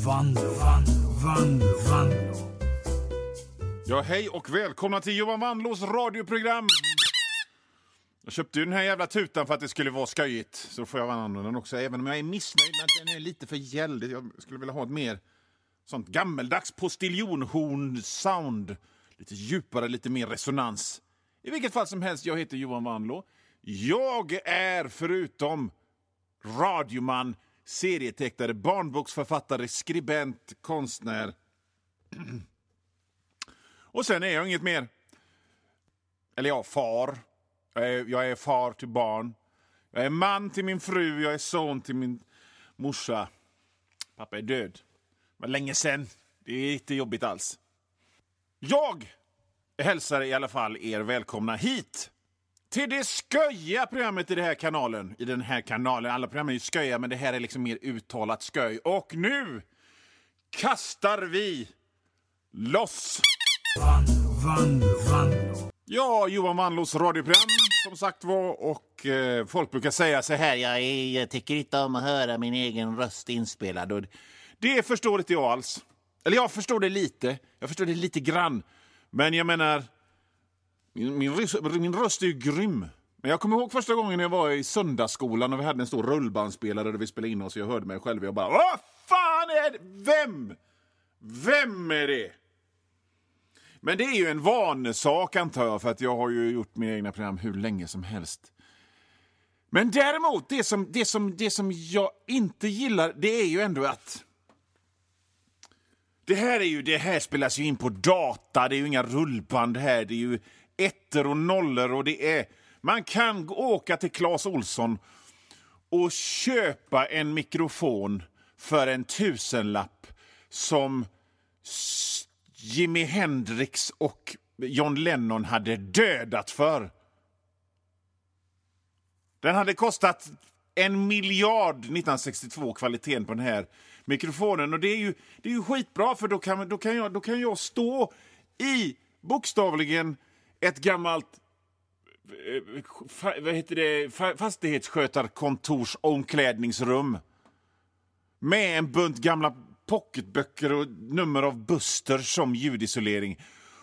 Vanlo, Vanlo, Vanlo, Vanlo. Ja, hej och välkomna till Johan Wanlås radioprogram. Jag köpte ju den här jävla tutan för att det skulle vara skojigt. Så får jag använda den också, även om jag är missnöjd med att den är lite för gällig. Jag skulle vilja ha ett mer sånt gammeldags postiljonhorn-sound. Lite djupare, lite mer resonans. I vilket fall som helst, jag heter Johan Wanlå. Jag är förutom radioman, serietecknare, barnboksförfattare, skribent, konstnär. Och sen är jag inget mer. Eller ja, far. Jag är, jag är far till barn. Jag är man till min fru, jag är son till min morsa. Pappa är död. Det var länge sen. Det är inte jobbigt alls. Jag hälsar i alla fall er välkomna hit till det sköja programmet i den här kanalen. I den här kanalen. Alla program är ju sköja, men det här är liksom mer uttalat sköj. Och nu kastar vi loss! Vanlo, Vanlo, Vanlo. Ja, Johan Wanlås radioprogram som sagt var. Och eh, folk brukar säga så här, jag, är, jag tycker inte om att höra min egen röst inspelad. Och det förstår inte jag alls. Eller jag förstår det lite. Jag förstår det lite grann. Men jag menar, min, min, röst- min röst är ju grym. Men jag kommer ihåg första gången jag var i söndagsskolan och vi hade en stor rullbandspelare där vi spelade in oss. Jag hörde mig själv och jag bara, vad fan är det? Vem? Vem är det? Men det är ju en vanesak antar jag, för att jag har ju gjort mina egna program hur länge som helst. Men däremot, det som, det som, det som jag inte gillar, det är ju ändå att... Det här, är ju, det här spelas ju in på data, det är ju inga rullband här. Det är ju ettor och nollor och det är... Man kan åka till Clas Olsson och köpa en mikrofon för en tusenlapp som Jimi Hendrix och John Lennon hade dödat för. Den hade kostat en miljard 1962, kvaliteten på den här mikrofonen. Och det är ju, det är ju skitbra, för då kan, då, kan jag, då kan jag stå i, bokstavligen, ett gammalt eh, vad heter det, fastighetsskötarkontors omklädningsrum med en bunt gamla pocketböcker och nummer av Buster som ljudisolering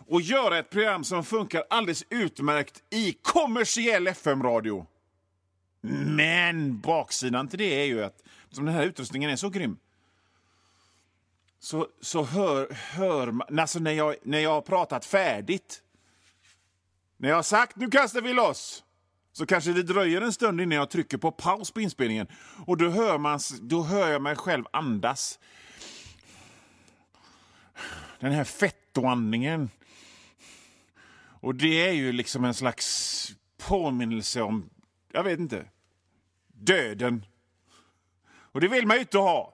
och göra ett program som funkar alldeles utmärkt i kommersiell FM-radio. Men baksidan till det är ju att som den här utrustningen är så grym så, så hör, hör man... Alltså när jag, när jag har pratat färdigt när jag har sagt nu kastar vi loss så kanske det dröjer en stund innan jag trycker på paus på inspelningen. Och då hör, man, då hör jag mig själv andas. Den här fettoandningen. Och det är ju liksom en slags påminnelse om, jag vet inte, döden. Och det vill man ju inte ha.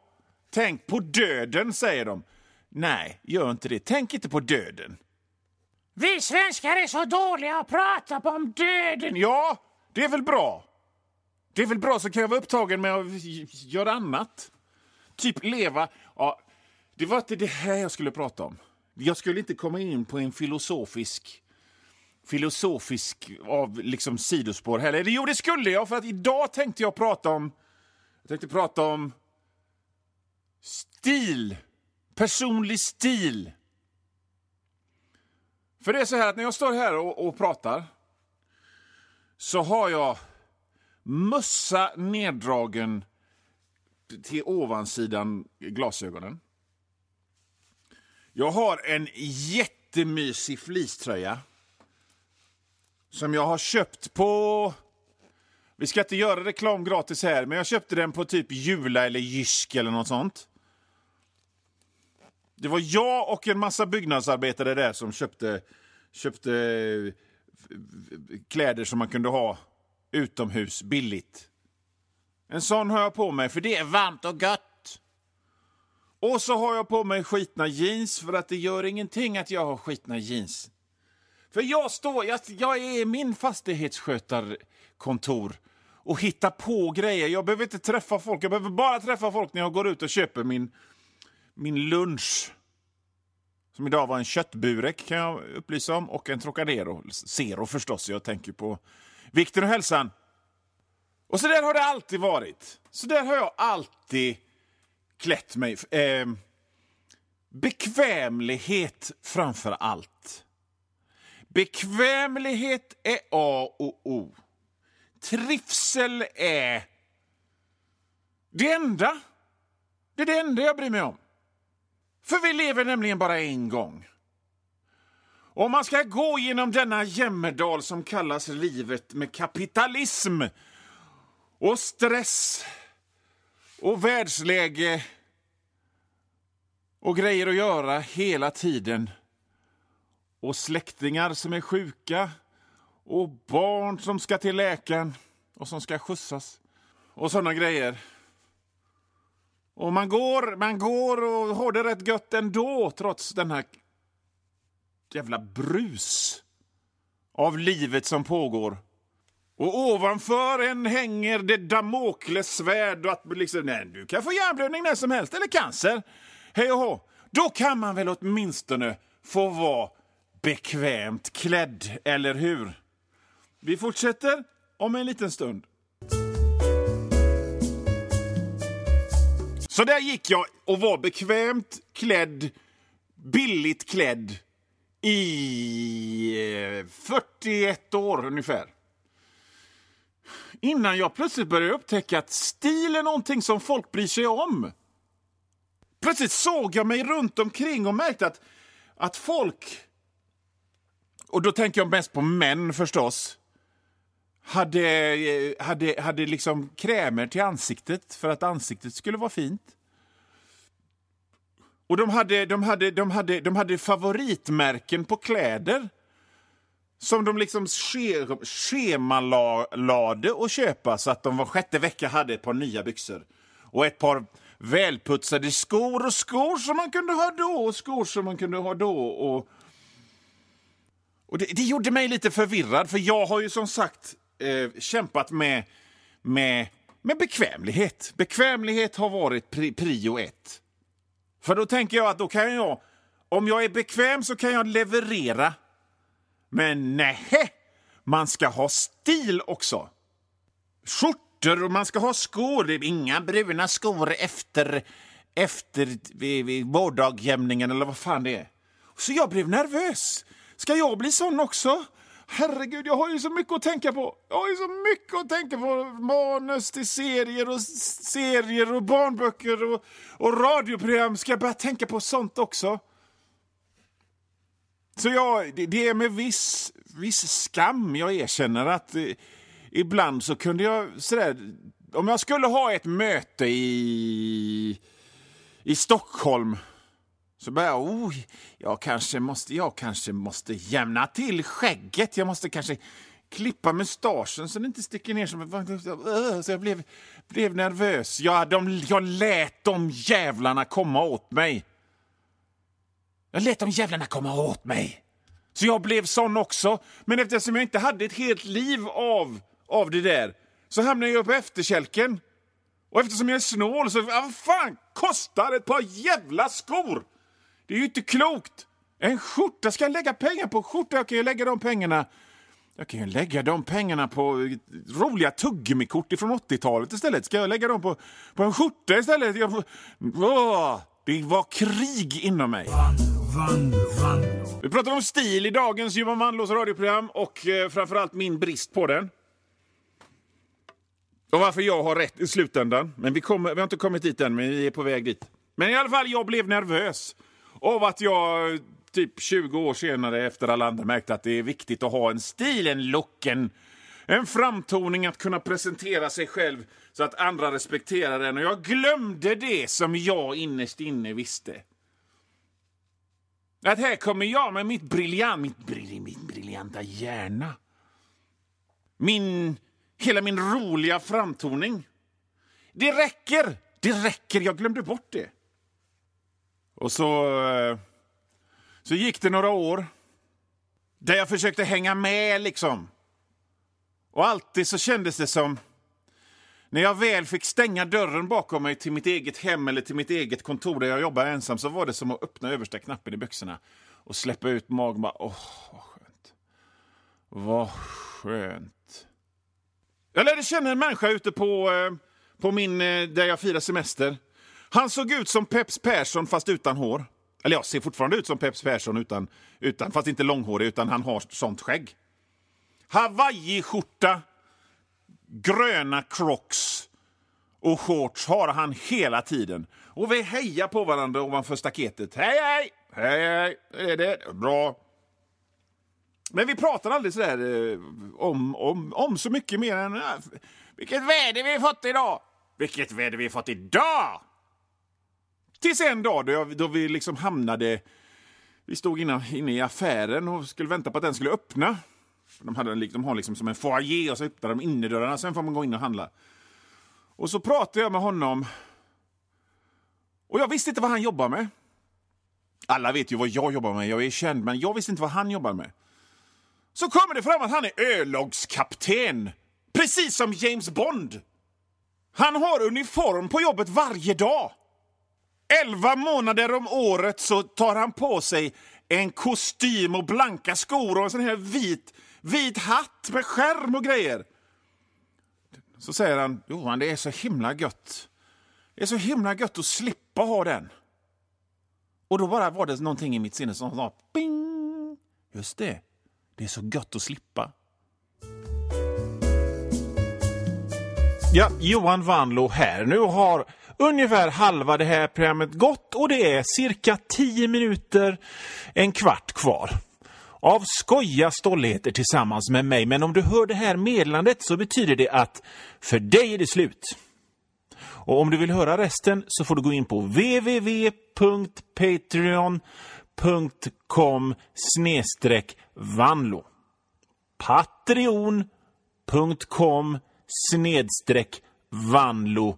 Tänk på döden, säger de. Nej, gör inte det. Tänk inte på döden. Vi svenskar är så dåliga att prata om döden. Ja, det är väl bra. Det är väl bra så kan jag vara upptagen med att göra annat. Typ leva. Ja, det var inte det här jag skulle prata om. Jag skulle inte komma in på en filosofisk filosofisk av liksom sidospår heller. Jo, det skulle jag, för att idag tänkte jag prata om jag tänkte prata om stil. Personlig stil. För det är så här att när jag står här och, och pratar så har jag mössa neddragen till ovansidan glasögonen. Jag har en jättemysig fleecetröja som jag har köpt på... Vi ska inte göra reklam gratis här, men jag köpte den på typ Jula eller Jysk eller något sånt. Det var jag och en massa byggnadsarbetare där som köpte, köpte eh, kläder som man kunde ha utomhus billigt. En sån har jag på mig för det är varmt och gött. Och så har jag på mig skitna jeans för att det gör ingenting att jag har skitna jeans. För jag står, jag, jag är i min fastighetsskötarkontor och hittar på grejer. Jag behöver inte träffa folk, jag behöver bara träffa folk när jag går ut och köper min, min lunch. Som idag var en köttburek kan jag upplysa om och en Trocadero. Zero förstås, jag tänker på vikten och hälsan. Och så där har det alltid varit. Så där har jag alltid klätt mig. Eh, bekvämlighet framför allt. Bekvämlighet är A och O. Trivsel är det enda. Det är det enda jag bryr mig om. För vi lever nämligen bara en gång. Om man ska gå genom denna jämmerdal som kallas livet med kapitalism och stress och världsläge och grejer att göra hela tiden och släktingar som är sjuka och barn som ska till läkaren och som ska skjutsas och såna grejer. Och man går, man går och har det rätt gött ändå trots den här jävla brus av livet som pågår. Och ovanför en hänger det damoklessvärd och att liksom, nej, du kan få hjärnblödning när som helst, eller cancer. Hej och hå. Då kan man väl åtminstone få vara bekvämt klädd, eller hur? Vi fortsätter om en liten stund. Så där gick jag och var bekvämt klädd, billigt klädd i eh, 41 år ungefär. Innan jag plötsligt började upptäcka att stil är någonting som folk bryr sig om. Plötsligt såg jag mig runt omkring och märkte att, att folk, och då tänker jag mest på män förstås, hade, eh, hade, hade liksom krämer till ansiktet för att ansiktet skulle vara fint. Och de hade, de hade, de hade, de hade favoritmärken på kläder som de liksom schemalade att köpa så att de var sjätte vecka hade ett par nya byxor. Och ett par välputsade skor och skor som man kunde ha då och skor som man kunde ha då. Och, och det, det gjorde mig lite förvirrad, för jag har ju som sagt eh, kämpat med, med, med bekvämlighet. Bekvämlighet har varit pri, prio ett. För då tänker jag att då kan jag, om jag är bekväm så kan jag leverera. Men nej, man ska ha stil också. Skjortor och man ska ha skor. Inga bruna skor efter, efter vårdagjämningen eller vad fan det är. Så jag blev nervös. Ska jag bli sån också? Herregud, jag har ju så mycket att tänka på. Jag har ju så mycket att tänka på. Manus till serier och serier och barnböcker och, och radioprogram. Ska jag börja tänka på sånt också? Så jag, det, det är med viss, viss skam jag erkänner att eh, ibland så kunde jag sådär, om jag skulle ha ett möte i, i Stockholm så börjar jag, oh, jag kanske måste, jag kanske måste jämna till skägget. Jag måste kanske klippa mustaschen så den inte sticker ner. Som, så jag blev, blev nervös. Jag, de, jag lät de jävlarna komma åt mig. Jag lät de jävlarna komma åt mig. Så jag blev sån också. Men eftersom jag inte hade ett helt liv av, av det där så hamnade jag på efterkälken. Och eftersom jag är snål så, vad fan kostar ett par jävla skor? Det är ju inte klokt! En skjorta, ska jag lägga pengar på en skjorta? Jag kan ju lägga de pengarna jag kan ju lägga de pengarna på roliga tuggummikort från 80-talet istället. Ska jag lägga dem på, på en skjorta istället? Jag, åh, det var krig inom mig. Vi pratar om stil i dagens Johan Wanlås radioprogram och eh, framförallt min brist på den. Och varför jag har rätt i slutändan. Men vi, kommer, vi har inte kommit dit än, men vi är på väg dit. Men i alla fall, jag blev nervös av att jag typ 20 år senare efter alla andra märkte att det är viktigt att ha en stil, en look, en, en framtoning, att kunna presentera sig själv så att andra respekterar en. Och jag glömde det som jag innerst inne visste. Att här kommer jag med mitt briljant, mitt, brill, mitt briljanta hjärna. Min, hela min roliga framtoning. Det räcker! Det räcker, jag glömde bort det. Och så, eh, så gick det några år där jag försökte hänga med, liksom. Och alltid så kändes det som... När jag väl fick stänga dörren bakom mig till mitt eget hem eller till mitt eget kontor där jag jobbar ensam så var det som att öppna översta knappen i byxorna och släppa ut magen. Bara, Åh, vad skönt. Vad skönt. Jag lärde känna en människa ute på, eh, på min, eh, där jag firar semester. Han såg ut som Peps Persson fast utan hår. Eller jag ser fortfarande ut som Peps Persson utan, utan fast inte långhårig, utan han har sånt skägg. Hawaii-skjorta, gröna crocs och shorts har han hela tiden. Och vi hejar på varandra ovanför staketet. Hej, hej! Hej, hej! Är det bra? Men vi pratar aldrig sådär eh, om, om, om så mycket mer än... Ah, vilket väder vi har fått idag! Vilket väder vi har fått idag! Tills en dag då, jag, då vi liksom hamnade... Vi stod inne, inne i affären och skulle vänta på att den skulle öppna. De, hade, liksom- de har liksom som en foyer och så öppnar de innerdörrarna, sen får man gå in och handla. Och så pratade jag med honom. Och jag visste inte vad han jobbar med. Alla vet ju vad jag jobbar med, jag är känd, men jag visste inte vad han jobbar med. Så kommer det fram att han är örlogskapten. Precis som James Bond. Han har uniform på jobbet varje dag. Elva månader om året så tar han på sig en kostym och blanka skor och en sån här vit, vit hatt med skärm och grejer. Så säger han, Johan det är så himla gött. Det är så himla gött att slippa ha den. Och då bara var det någonting i mitt sinne som sa, bing! Just det, det är så gött att slippa. Ja, Johan Vanlo här. Nu har ungefär halva det här programmet gått och det är cirka 10 minuter, en kvart kvar. Av skoja stolligheter tillsammans med mig, men om du hör det här meddelandet så betyder det att för dig är det slut. Och om du vill höra resten så får du gå in på www.patreon.com snedstreck vanlo. Patreon.com snedstreck vanlo